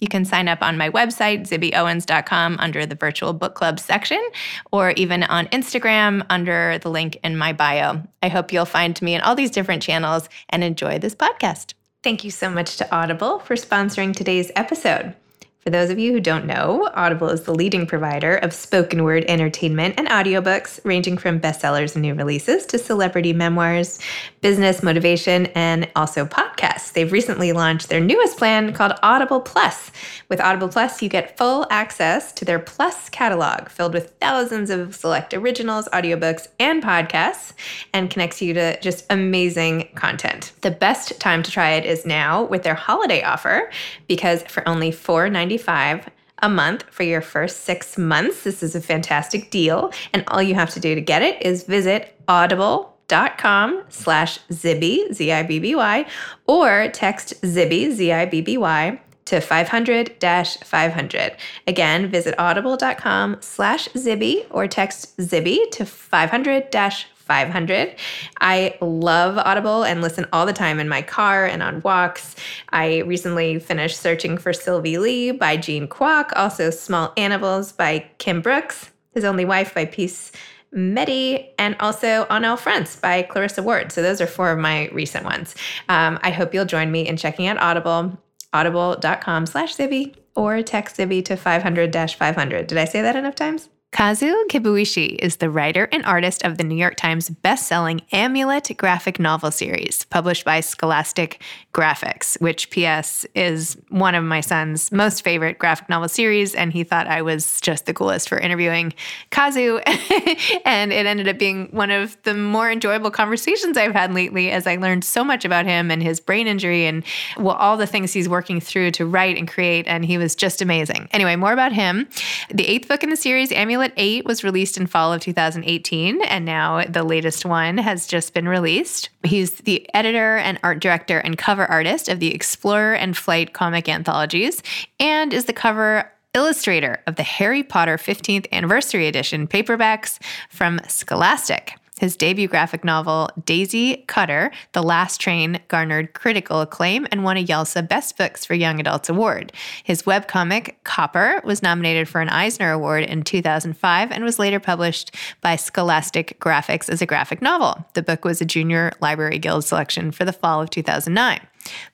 You can sign up on my website, zibbyowens.com, under the virtual book club section, or even on Instagram under the link in my bio. I hope you'll find me in all these different channels and enjoy this podcast. Thank you so much to Audible for sponsoring today's episode. For those of you who don't know, Audible is the leading provider of spoken word entertainment and audiobooks, ranging from bestsellers and new releases to celebrity memoirs, business motivation, and also podcasts. They've recently launched their newest plan called Audible Plus. With Audible Plus, you get full access to their Plus catalog filled with thousands of select originals, audiobooks, and podcasts, and connects you to just amazing content. The best time to try it is now with their holiday offer because for only $4.95 a month for your first six months. This is a fantastic deal. And all you have to do to get it is visit audible.com slash Zibby, Z-I-B-B-Y, or text Zibby, Z-I-B-B-Y, to 500-500. Again, visit audible.com slash Zibby or text Zibby to 500-500. 500. I love Audible and listen all the time in my car and on walks. I recently finished Searching for Sylvie Lee by Jean Kwok, also Small Animals by Kim Brooks, His Only Wife by Peace Medie, and also On All Fronts by Clarissa Ward. So those are four of my recent ones. Um, I hope you'll join me in checking out Audible, audible.com slash Zibby, or text Zibby to 500-500. Did I say that enough times? Kazu Kibuishi is the writer and artist of the New York Times best-selling Amulet graphic novel series, published by Scholastic Graphix, which, P.S., is one of my son's most favorite graphic novel series. And he thought I was just the coolest for interviewing Kazu. and it ended up being one of the more enjoyable conversations I've had lately as I learned so much about him and his brain injury and well, all the things he's working through to write and create. And he was just amazing. Anyway, more about him. The eighth book in the series, Amulet Amulet 8 was released in fall of 2018, and now the latest one has just been released. He's the editor and art director and cover artist of the Explorer and Flight comic anthologies, and is the cover illustrator of the Harry Potter 15th Anniversary Edition paperbacks from Scholastic. His debut graphic novel, Daisy Kutter The Last Train, garnered critical acclaim and won a YALSA Best Books for Young Adults Award. His webcomic, Copper, was nominated for an Eisner Award in 2005 and was later published by Scholastic Graphix as a graphic novel. The book was a Junior Library Guild selection for the fall of 2009.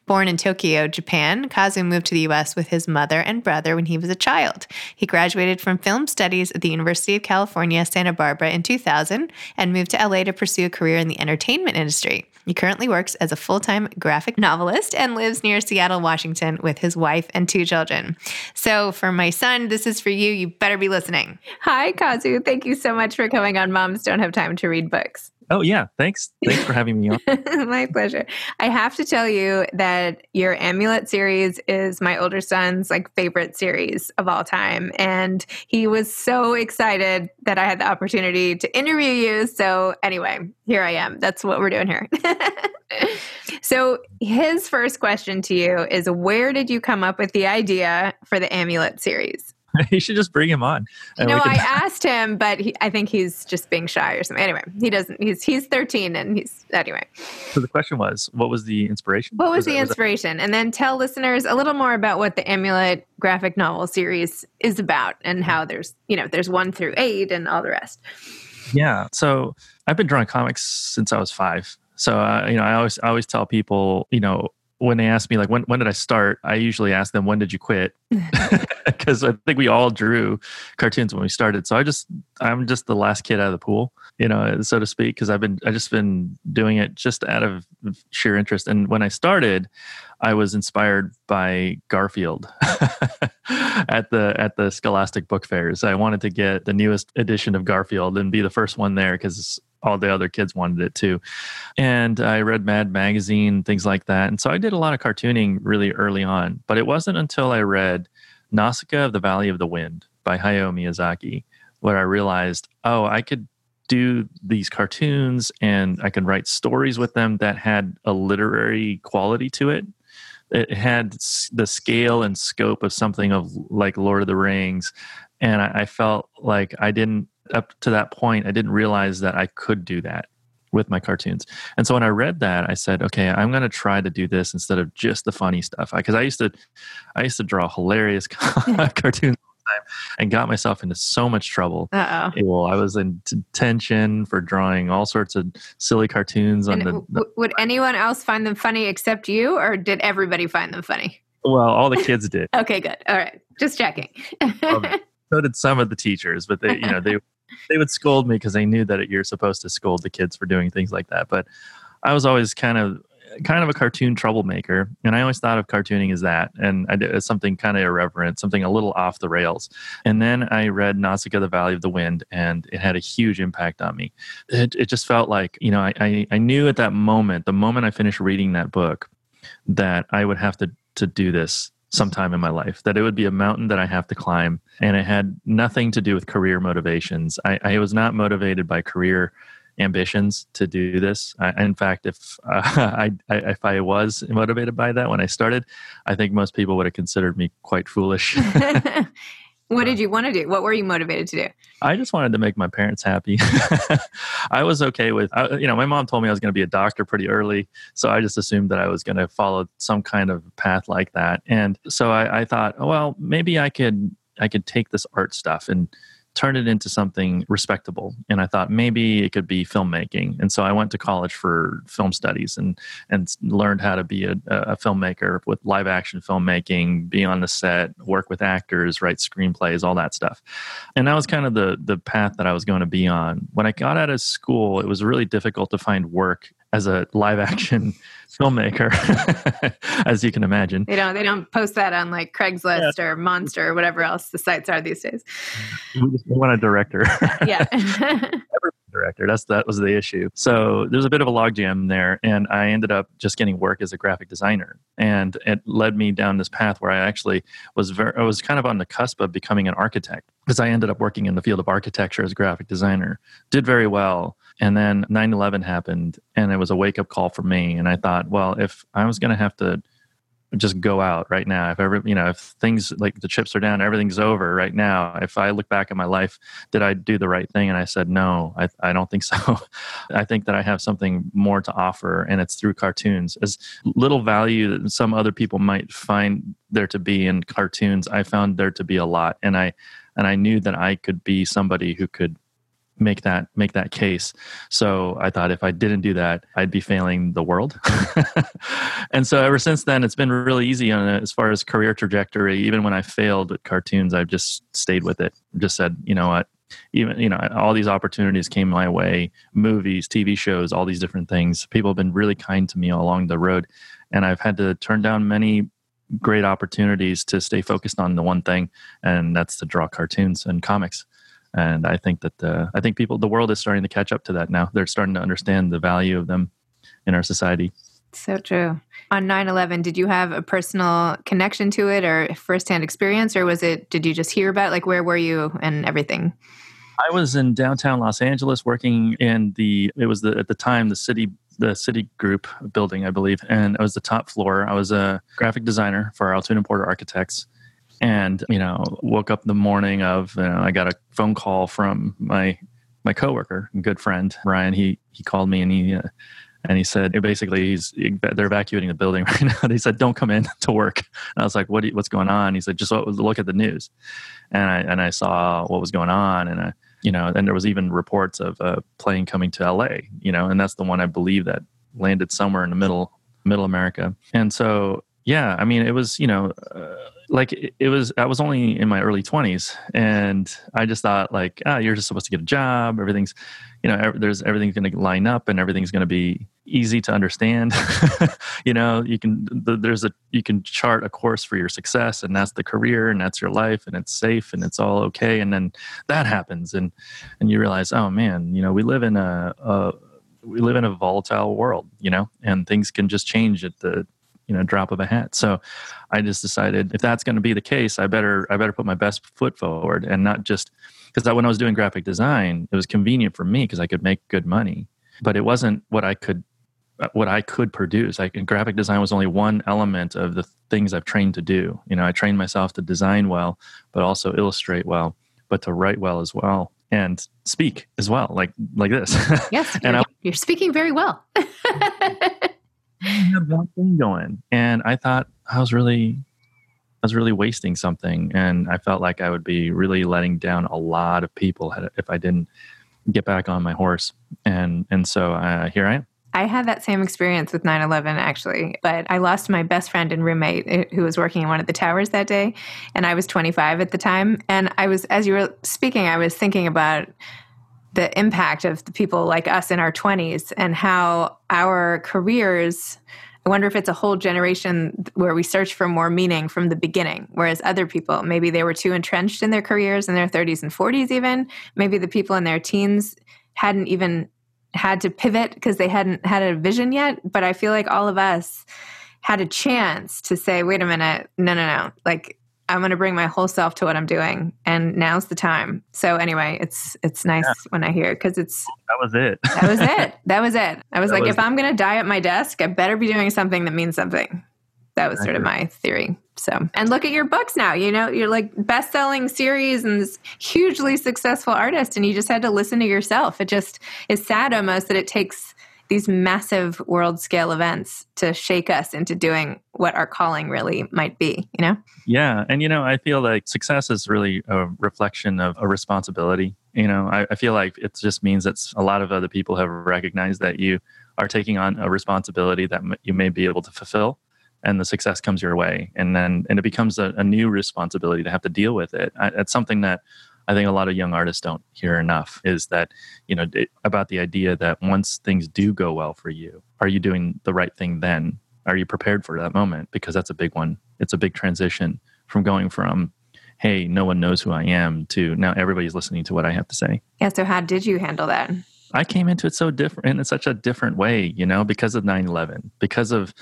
Born in Tokyo, Japan, Kazu moved to the US with his mother and brother when he was a child. He graduated from film studies at the University of California, Santa Barbara in 2000 and moved to LA to pursue a career in the entertainment industry. He currently works as a full time graphic novelist and lives near Seattle, Washington with his wife and two children. So, for my son, this is for you. You better be listening. Hi, Kazu. Thank you so much for coming on Moms Don't Have Time to Read Books. Oh yeah, thanks. Thanks for having me on. my pleasure. I have to tell you that your Amulet series is my older son's like favorite series of all time and he was so excited that I had the opportunity to interview you. So anyway, here I am. That's what we're doing here. so his first question to you is where did you come up with the idea for the Amulet series? you should just bring him on. No, I asked him, but he, I think he's just being shy or something. Anyway, he doesn't. He's he's 13, and he's anyway. So the question was, what was the inspiration? What was, was the that, inspiration? Was and then tell listeners a little more about what the Amulet graphic novel series is about, and how there's you know there's one through eight and all the rest. Yeah, so I've been drawing comics since I was five. So uh, you know, I always I always tell people, you know, when they ask me like when when did I start, I usually ask them when did you quit? Because I think we all drew cartoons when we started. So I just I'm just the last kid out of the pool, you know, so to speak, because I've been I just been doing it just out of sheer interest. And when I started, I was inspired by Garfield at the at the Scholastic book fairs. I wanted to get the newest edition of Garfield and be the first one there because all the other kids wanted it too. And I read Mad Magazine, things like that. And so I did a lot of cartooning really early on. But it wasn't until I read Nausicaa of the Valley of the Wind by Hayao Miyazaki where I realized, oh, I could do these cartoons and I could write stories with them that had a literary quality to it. It had the scale and scope of something of like Lord of the Rings. And I, I felt like I didn't, up to that point, I didn't realize that I could do that with my cartoons. And so when I read that, I said, okay, I'm going to try to do this instead of just the funny stuff. Because I, I, used to, I used to draw hilarious cartoons and got myself into so much trouble. Uh oh. Well, I was in detention for drawing all sorts of silly cartoons. On the, w- would anyone else find them funny except you, or did everybody find them funny? Well, all the kids did. okay, good. All right, just checking. um, so did some of the teachers, but they, you know, they they would scold me because they knew that you're supposed to scold the kids for doing things like that. But I was always kind of kind of a cartoon troublemaker, and I always thought of cartooning as that, and I did as something kind of irreverent, something a little off the rails. And then I read Nausicaa: The Valley of the Wind, and it had a huge impact on me. It, it just felt like you know I, I I knew at that moment, the moment I finished reading that book, that I would have to to do this sometime in my life that it would be a mountain that i have to climb and it had nothing to do with career motivations i, I was not motivated by career ambitions to do this. I, in fact, if uh, I, I, if I was motivated by that when I started, I think most people would have considered me quite foolish. what did uh, you want to do? What were you motivated to do? I just wanted to make my parents happy. I was okay with, you know, my mom told me I was going to be a doctor pretty early, so I just assumed that I was going to follow some kind of path like that. And so I, I thought, oh, well, maybe I could I could take this art stuff and turn it into something respectable. And I thought maybe it could be filmmaking. And so I went to college for film studies and and learned how to be a, a filmmaker with live action filmmaking, be on the set, work with actors, write screenplays, all that stuff. And that was kind of the the path that I was going to be on. When I got out of school, it was really difficult to find work as a live action filmmaker, as you can imagine. They don't they don't post that on like Craigslist yeah. or Monster or whatever else the sites are these days. We just want a director. yeah. director. That's that was the issue. So there's a bit of a logjam there, and I ended up just getting work as a graphic designer, and it led me down this path where I actually was very I was kind of on the cusp of becoming an architect because I ended up working in the field of architecture as a graphic designer. Did very well, and then 9/11 happened, and it was a wake up call for me. And I thought, well, if I was going to have to just go out right now. If ever, you know, if things like the chips are down, everything's over right now. If I look back at my life, did I do the right thing? And I said, no, I, I don't think so. I think that I have something more to offer, and it's through cartoons. As little value that some other people might find there to be in cartoons, I found there to be a lot. And I, and I knew that I could be somebody who could make that make that case. So i thought if i didn't do that i'd be failing the world. And so ever since then it's been really easy on as far as career trajectory. Even when i failed at cartoons i've just stayed with it. Just said you know what? Even you know all these opportunities came my way. Movies tv shows all these different things. People have been really kind to me along the road. And i've had to turn down many great opportunities to stay focused on the one thing and that's to draw cartoons and comics and I think that uh, I think people, the world is starting to catch up to that now. They're starting to understand the value of them in our society. So true. On 9 11, did you have a personal connection to it or firsthand experience, or was it, did you just hear about it? Like, where were you and everything? I was in downtown Los Angeles working in the, it was the, at the time, the city the city group building, I believe, and it was the top floor. I was a graphic designer for Altoon + Porter Architects, and you know woke up the morning of you know, i got a phone call from my my coworker and good friend ryan. He he called me and he uh, and he said basically he's they're evacuating the building right now. He said don't come in to work. And i was like what you, what's going on? He said just look at the news. And i and i saw what was going on. And i you know and there was even reports of a plane coming to la you know and that's the one i believe that landed somewhere in the middle middle america. And so yeah i mean it was you know uh, like it, it was i was only in my early 20s and i just thought like ah you're just supposed to get a job. Everything's you know there's everything's going to line up and everything's going to be easy to understand. You know you can there's a you can chart a course for your success and that's the career and that's your life and it's safe and it's all okay and then that happens and and you realize oh man you know we live in a, a we live in a volatile world you know and things can just change at the you know drop of a hat. So i just decided if that's going to be the case i better i better put my best foot forward and not just because when i was doing graphic design it was convenient for me because i could make good money but it wasn't what i could what i could produce. Like graphic design was only one element of the things i've trained to do. You know i trained myself to design well but also illustrate well but to write well as well and speak as well like like this. Yes and you're, I, you're speaking very well had one thing going, and I thought I was really, I was really wasting something, and I felt like I would be really letting down a lot of people if I didn't get back on my horse, and and so uh, here I am. I had that same experience with 9 11, actually, but I lost my best friend and roommate eh, who was working in one of the towers that day. And I was 25 at the time. And I was, as you were speaking, I was thinking about the impact of the people like us in our 20s and how our careers I wonder if it's a whole generation where we search for more meaning from the beginning, whereas other people, maybe they were too entrenched in their careers in their 30s and 40s, even. Maybe the people in their teens hadn't even had to pivot because they hadn't had a vision yet. But I feel like all of us had a chance to say, wait a minute, no, no, no. Like, I'm going to bring my whole self to what I'm doing, and now's the time. So anyway, it's it's nice yeah. when I hear it because it's that was it. that was it. That was it. I was that like, was if I'm going to die at my desk, I better be doing something that means something. That was sort of my theory. So, and look at your books now. You know, you're like best-selling series and this hugely successful artist, and you just had to listen to yourself. It just is sad almost that it takes these massive world scale events to shake us into doing what our calling really might be, you know? Yeah. And, you know, I feel like success is really a reflection of a responsibility. You know, I, I feel like it just means that a lot of other people have recognized that you are taking on a responsibility that you may be able to fulfill and the success comes your way and then and it becomes a, a new responsibility to have to deal with it I, it's something that I think a lot of young artists don't hear enough is that, you know, about the idea that once things do go well for you, are you doing the right thing then? Are you prepared for that moment? Because that's a big one. It's a big transition from going from, hey, no one knows who I am to now everybody's listening to what I have to say. Yeah. So, how did you handle that? I came into it so different in such a different way, you know, because of 9 11, because of,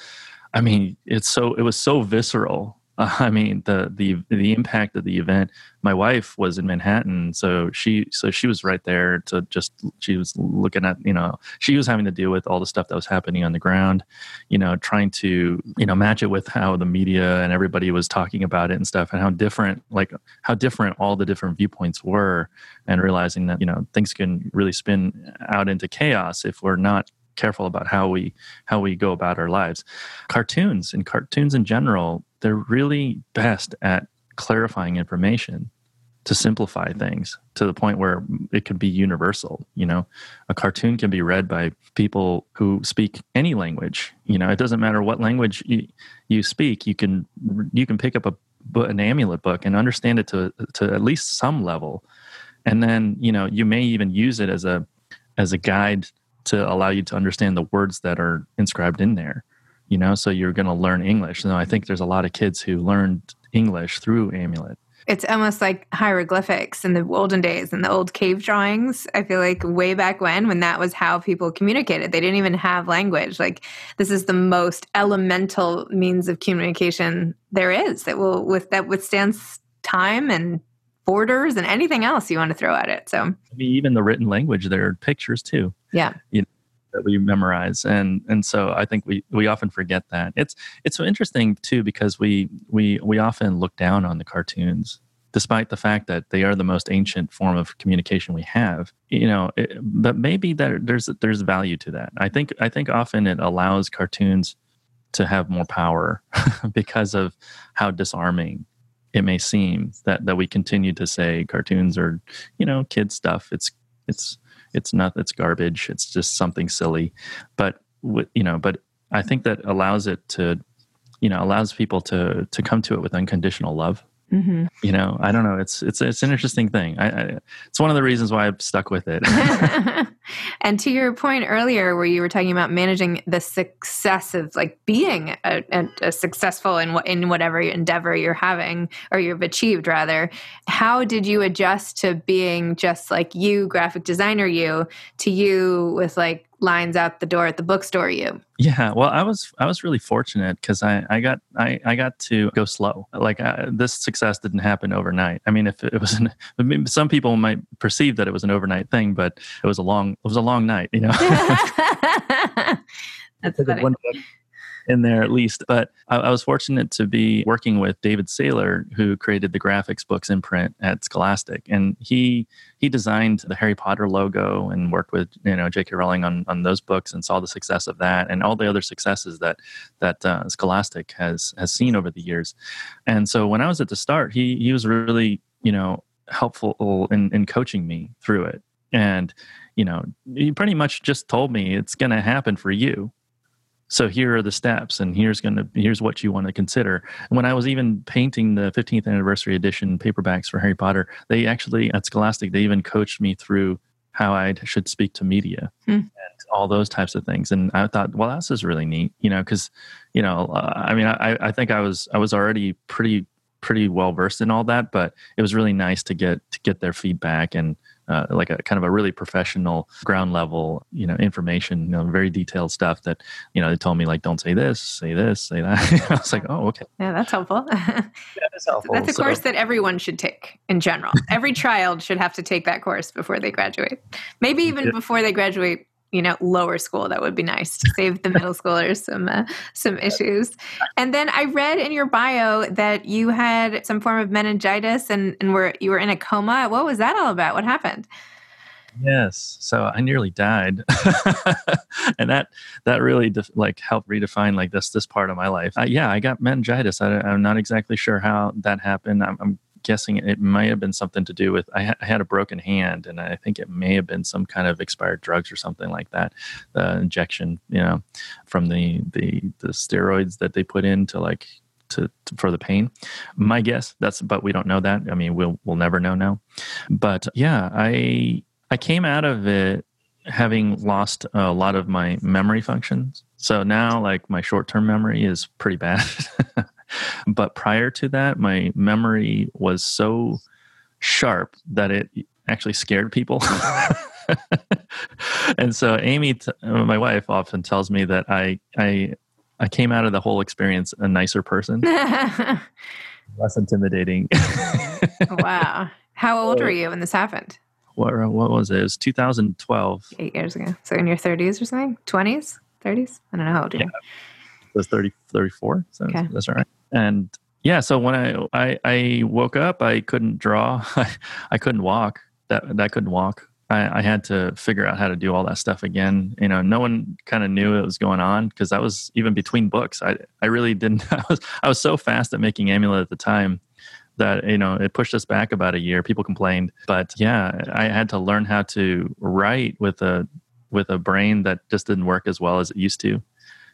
I mean, it's so, it was so visceral I mean, the the the impact of the event. My wife was in Manhattan, so she so she was right there to just she was looking at you know she was having to deal with all the stuff that was happening on the ground, you know, trying to you know match it with how the media and everybody was talking about it and stuff, and how different like how different all the different viewpoints were, and realizing that you know things can really spin out into chaos if we're not careful about how we how we go about our lives. Cartoons and cartoons in general they're really best at clarifying information to simplify things to the point where it can be universal you know? A cartoon can be read by people who speak any language you know? It doesn't matter what language you, you speak you can you can pick up a an amulet book and understand it to to at least some level. And then you know you may even use it as a as a guide to allow you to understand the words that are inscribed in there you know? So you're going to learn english. And i think there's a lot of kids who learned english through amulet. It's almost like hieroglyphics in the olden days and the old cave drawings. I feel like way back when when that was how people communicated. They didn't even have language. Like this is the most elemental means of communication there is that will with that withstands time and borders and anything else you want to throw at it so. I mean, even the written language there are pictures too. Yeah. You know, that we memorize and and so i think we we often forget that. It's it's so interesting too because we we we often look down on the cartoons despite the fact that they are the most ancient form of communication we have you know it, but maybe that there's there's value to that. I think i think often it allows cartoons to have more power because of how disarming it may seem that that we continue to say cartoons are you know kid stuff. It's it's it's not it's garbage. It's just something silly. But you know but i think that allows it to you know allows people to to come to it with unconditional love Mm-hmm. You know, I don't know. It's it's it's an interesting thing. I, I, it's one of the reasons why I've stuck with it. and to your point earlier, where you were talking about managing the success of like being a, a, a successful in what in whatever endeavor you're having or you've achieved, rather, how did you adjust to being just like you, graphic designer, you, to you with like lines out the door at the bookstore you. Yeah well i was i was really fortunate because I, I got I, I got to go slow. Like uh, this success didn't happen overnight. I mean if it was an I mean, some people might perceive that it was an overnight thing but it was a long it was a long night you know? That's funny in there at least. But I, I, was fortunate to be working with David Saylor, who created the Graphix books imprint at Scholastic, and he he designed the Harry Potter logo and worked with you know J.K. Rowling on on those books and saw the success of that and all the other successes that that uh, Scholastic has has seen over the years. And so when I was at the start, he he was really you know helpful in in coaching me through it and you know he pretty much just told me it's going to happen for you so here are the steps and here's going to here's what you want to consider when i was even painting the 15th anniversary edition paperbacks for harry potter they actually at scholastic they even coached me through how i should speak to media hmm. and all those types of things and i thought well this is really neat you know because you know uh, i mean I, I think i was i was already pretty pretty well versed in all that but it was really nice to get to get their feedback and uh, like a kind of a really professional ground level, you know, information, you know, very detailed stuff that, you know, they told me like, don't say this, say this, say that. I was like, oh, okay. Yeah, that's helpful. yeah, that's helpful. That's a so, course that everyone should take in general. Every child should have to take that course before they graduate. Maybe even yeah. before they graduate you know lower school that would be nice to save the middle schoolers some uh, some issues. And then i read in your bio that you had some form of meningitis and and were you were in a coma. What was that all about? What happened? Yes. So i nearly died. And that that really def- like helped redefine like this this part of my life. Uh, yeah i got meningitis. I, am not exactly sure how that happened. I'm, I'm guessing it might have been something to do with I, ha- I, had a broken hand, and I think it may have been some kind of expired drugs or something like that. The injection, you know, from the the the steroids that they put in to like to, to, for the pain. My guess that's, but we don't know that. I mean, we'll we'll never know now. But yeah, I I came out of it having lost a lot of my memory functions. So now, like my short term memory is pretty bad. But prior to that, my memory was so sharp that it actually scared people. and so Amy, my wife, often tells me that I I I came out of the whole experience a nicer person, less intimidating. wow! How old were you when this happened? What uh, what was it? It was 2012. Eight years ago. So in your 30s or something? 20s? 30s? I don't know how old you yeah. I was 30, 34. So okay. that's all right and yeah so when I, I i woke up i couldn't draw. I couldn't walk. That that couldn't walk. I, I, had to figure out how to do all that stuff again. You know no one kind of knew it was going on because that was even between books. I i really didn't i was i was so fast at making amulet at the time that you know it pushed us back about a year. People complained. But yeah i had to learn how to write with a with a brain that just didn't work as well as it used to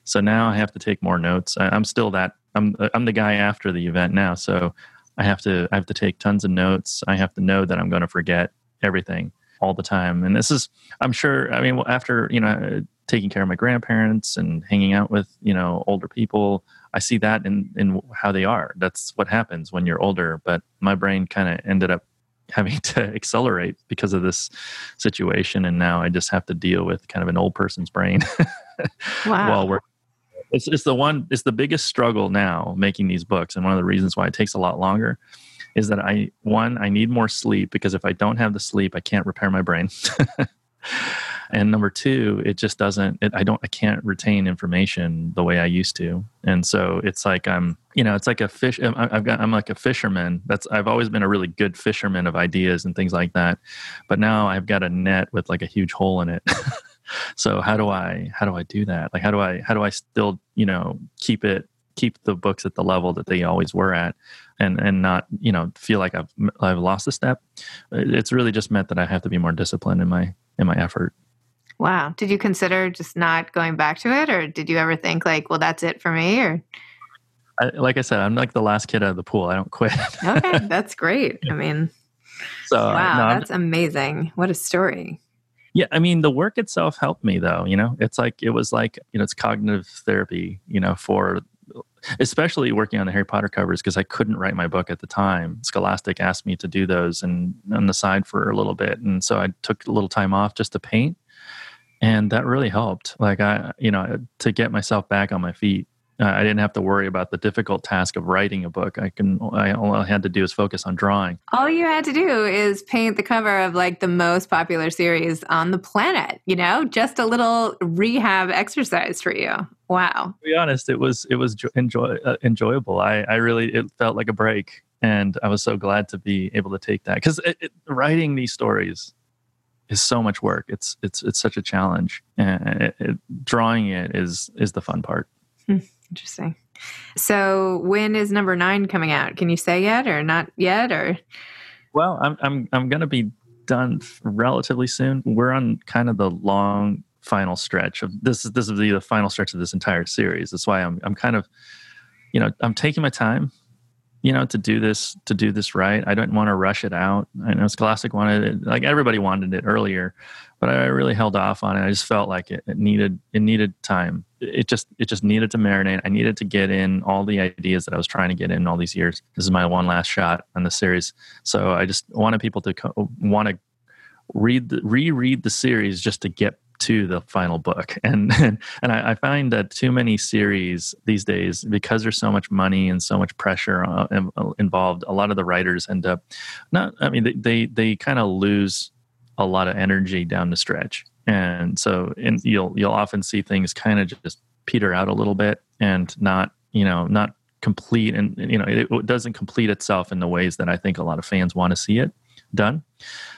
so now i have to take more notes I, i'm still that I'm I'm the guy after the event now, so I have to I have to take tons of notes. I have to know that I'm going to forget everything all the time. And this is I'm sure I mean after, you know, taking care of my grandparents and hanging out with, you know, older people, I see that in in how they are. That's what happens when you're older, but my brain kind of ended up having to accelerate because of this situation and now I just have to deal with kind of an old person's brain wow. while we're it's, it's the one it's the biggest struggle now making these books and one of the reasons why it takes a lot longer is that i one i need more sleep because if i don't have the sleep i can't repair my brain. And number two it just doesn't it, i don't i can't retain information the way i used to. And so it's like i'm you know it's like a fish i've got i'm like a fisherman. That's i've always been a really good fisherman of ideas and things like that. But now i've got a net with like a huge hole in it so how do i how do i do that like how do i how do i still you know keep it keep the books at the level that they always were at and and not you know feel like i've i've lost a step it's really just meant that i have to be more disciplined in my in my effort wow did you consider just not going back to it or did you ever think like well that's it for me or I, like I said, I'm like the last kid out of the pool. I don't quit. okay, that's great. I mean, so wow, no, that's amazing. What a story. Yeah, I mean, the work itself helped me though. You know, it's like it was like you know, it's cognitive therapy. You know, for especially working on the Harry Potter covers because I couldn't write my book at the time. Scholastic asked me to do those and on the side for a little bit, and so I took a little time off just to paint, and that really helped. Like I, you know, to get myself back on my feet. I didn't have to worry about the difficult task of writing a book. I can, I, all I had to do is focus on drawing. All you had to do is paint the cover of like the most popular series on the planet. You know, just a little rehab exercise for you. Wow. To be honest, it was it was enjoy, uh, enjoyable. I I really it felt like a break, and I was so glad to be able to take that because writing these stories is so much work. It's it's it's such a challenge, and it, it, drawing it is is the fun part. Interesting. So when is number nine coming out? Can you say yet or not yet or? Well, I'm I'm I'm going to be done relatively soon. We're on kind of the long final stretch of this is this is the, the final stretch of this entire series. That's why I'm I'm kind of you know I'm taking my time you know to do this to do this right. I don't want to rush it out. I know scholastic wanted it like everybody wanted it earlier but i really held off on it. I just felt like it, it, needed it needed time. It just it just needed to marinate. I needed to get in all the ideas that i was trying to get in all these years. This is my one last shot on the series. So i just wanted people to co- want to read the, reread the series just to get to the final book. And and, and I, I, find that too many series these days, because there's so much money and so much pressure uh, uh involved, a lot of the writers end up not. I mean, they they, they kind of lose a lot of energy down the stretch, and so and you'll you'll often see things kind of just peter out a little bit and not you know not complete and you know it, it doesn't complete itself in the ways that I think a lot of fans want to see it done.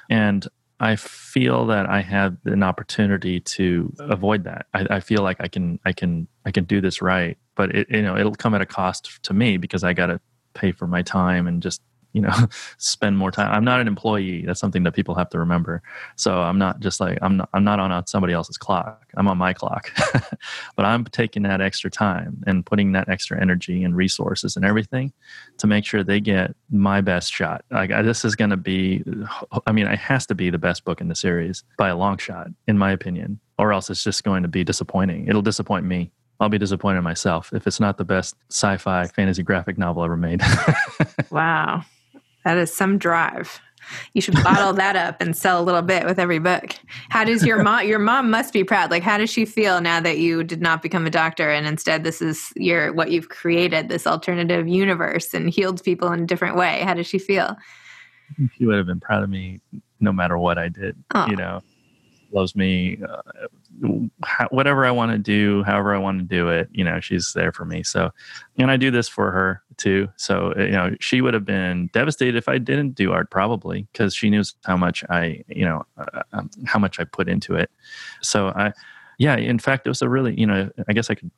And I feel that I have an opportunity to avoid that. I, I, feel like I can, I can, I can do this right, but it, you know, it'll come at a cost to me because I got to pay for my time and just you know spend more time. I'm not an employee. That's something that people have to remember. So i'm not just like i'm not i'm not on somebody else's clock. I'm on my clock. But i'm taking that extra time and putting that extra energy and resources and everything to make sure they get my best shot. Like this is going to be i mean it has to be the best book in the series by a long shot in my opinion or else it's just going to be disappointing. It'll disappoint me. I'll be disappointed myself if it's not the best sci-fi fantasy graphic novel ever made. wow. That is some drive. You should bottle that up and sell a little bit with every book. How does your mom? Your mom must be proud. Like, how does she feel now that you did not become a doctor and instead this is your what you've created this alternative universe and healed people in a different way? How does she feel? She would have been proud of me no matter what I did. Oh. You know, loves me. Uh, whatever I want to do, however I want to do it, you know, she's there for me. So, and I do this for her too. So, you know, she would have been devastated if I didn't do art, probably, because she knew how much I, you know, uh, um, how much I put into it. So, I, yeah, in fact, it was a really, you know, I guess I could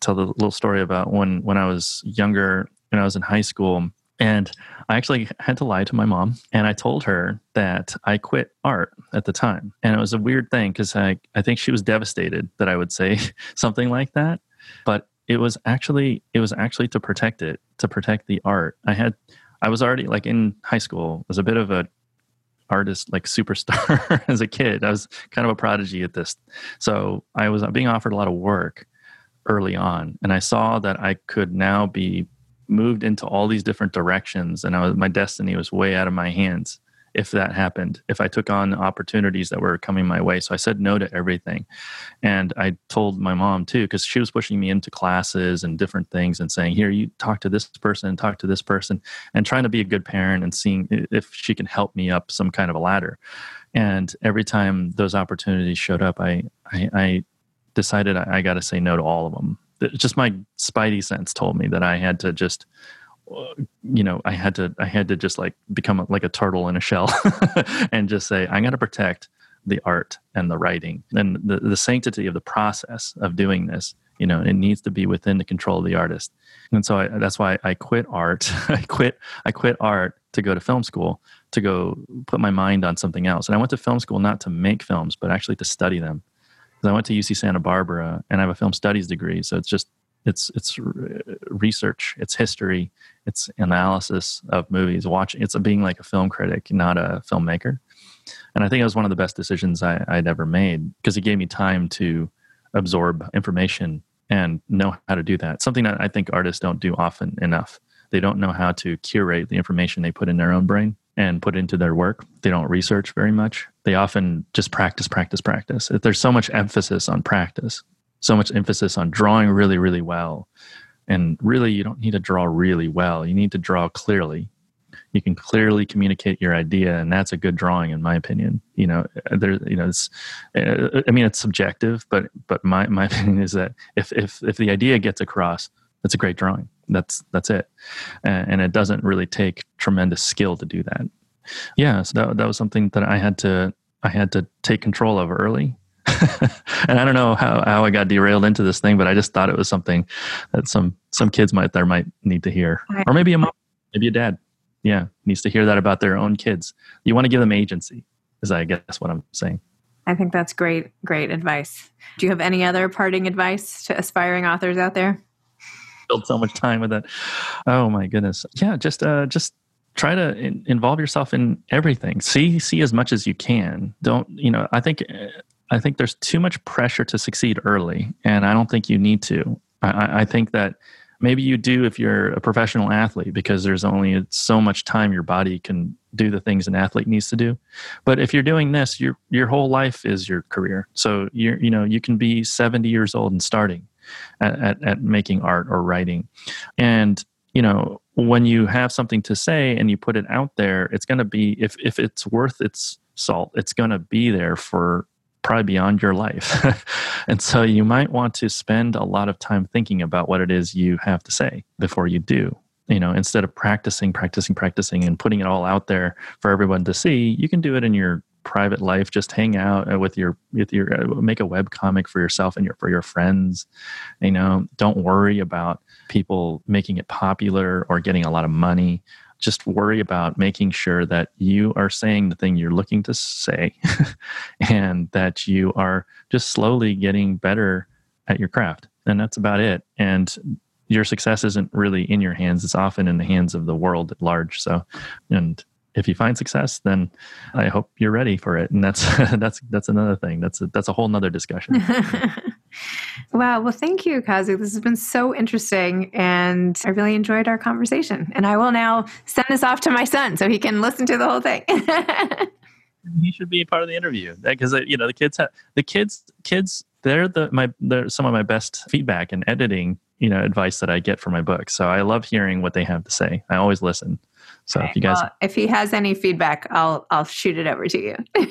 tell the little story about when when I was younger, when I was in high school and I actually had to lie to my mom and I told her that I quit art at the time. And it was a weird thing because I, I think she was devastated that I would say something like that. But it was actually it was actually to protect it, to protect the art. I had I was already like in high school, was a bit of a artist like superstar as a kid. I was kind of a prodigy at this. So I was uh, being offered a lot of work early on and I saw that I could now be moved into all these different directions and I was my destiny was way out of my hands if that happened if I took on opportunities that were coming my way. So I said no to everything. And I told my mom too because she was pushing me into classes and different things and saying here you talk to this person talk to this person and trying to be a good parent and seeing if she can help me up some kind of a ladder. And every time those opportunities showed up I I, I decided I, I got to say no to all of them just my spidey sense told me that I had to just you know i had to i had to just like become like a turtle in a shell and just say i'm going to protect the art and the writing and the, the sanctity of the process of doing this you know it needs to be within the control of the artist. And so I, that's why i quit art i quit i quit art to go to film school to go put my mind on something else. And i went to film school not to make films but actually to study them I went to UC Santa Barbara and I have a film studies degree. So it's just it's it's research, it's history, it's analysis of movies. Watching it's being like a film critic, not a filmmaker. And I think it was one of the best decisions I, I'd ever made because it gave me time to absorb information and know how to do that. Something that I think artists don't do often enough. They don't know how to curate the information they put in their own brain and put into their work. They don't research very much. They often just practice, practice, practice. There's so much emphasis on practice, so much emphasis on drawing really, really well. And really, you don't need to draw really well. You need to draw clearly. You can clearly communicate your idea, and that's a good drawing, in my opinion. You know, uh, there's, you know, it's, uh, I mean, it's subjective, but but my my opinion is that if if if the idea gets across, that's a great drawing that's that's it. And it doesn't really take tremendous skill to do that. Yeah so that, that was something that i had to i had to take control of early. And i don't know how, how i got derailed into this thing but i just thought it was something that some some kids might there might need to hear. Or maybe a mom maybe a dad. Yeah needs to hear that about their own kids. You want to give them agency is i guess what i'm saying. I think that's great great advice. Do you have any other parting advice to aspiring authors out there spilled so much time with that. Oh my goodness. Yeah, just uh, just try to in, involve yourself in everything. See see as much as you can. Don't you know? I think I think there's too much pressure to succeed early, and I don't think you need to. I, I think that maybe you do if you're a professional athlete because there's only so much time your body can do the things an athlete needs to do but if you're doing this your your whole life is your career so you're you know you can be 70 years old and starting at, at, at making art or writing. And you know when you have something to say and you put it out there it's going to be if if it's worth its salt it's going to be there for probably beyond your life and so you might want to spend a lot of time thinking about what it is you have to say before you do you know instead of practicing practicing practicing and putting it all out there for everyone to see you can do it in your private life just hang out uh, with your with your uh, make a web comic for yourself and your for your friends. You know don't worry about people making it popular or getting a lot of money. Just worry about making sure that you are saying the thing you're looking to say and that you are just slowly getting better at your craft. And that's about it. And your success isn't really in your hands. It's often in the hands of the world at large. So and if you find success, then I hope you're ready for it. And that's that's that's another thing. That's a, that's a whole nother discussion. wow. Well, thank you, Kazu. This has been so interesting, and I really enjoyed our conversation. And I will now send this off to my son so he can listen to the whole thing. he should be a part of the interview because uh, you know the kids have the kids kids they're the my they're some of my best feedback and editing you know advice that I get for my book. So I love hearing what they have to say. I always listen. So okay. if you guys, well, if he has any feedback, I'll I'll shoot it over to you.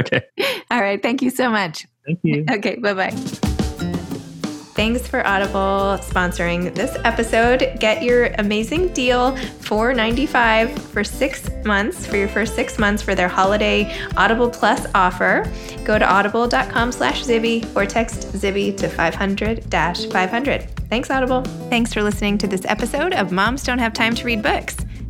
okay. All right. Thank you so much. Thank you. Okay. Bye bye. Thanks for Audible sponsoring this episode. Get your amazing deal for 95 for six months for your first six months for their holiday Audible Plus offer. Go to audible.com slash Zibby or text Zibby to 500 500. Thanks, Audible. Thanks for listening to this episode of Moms Don't Have Time to Read Books.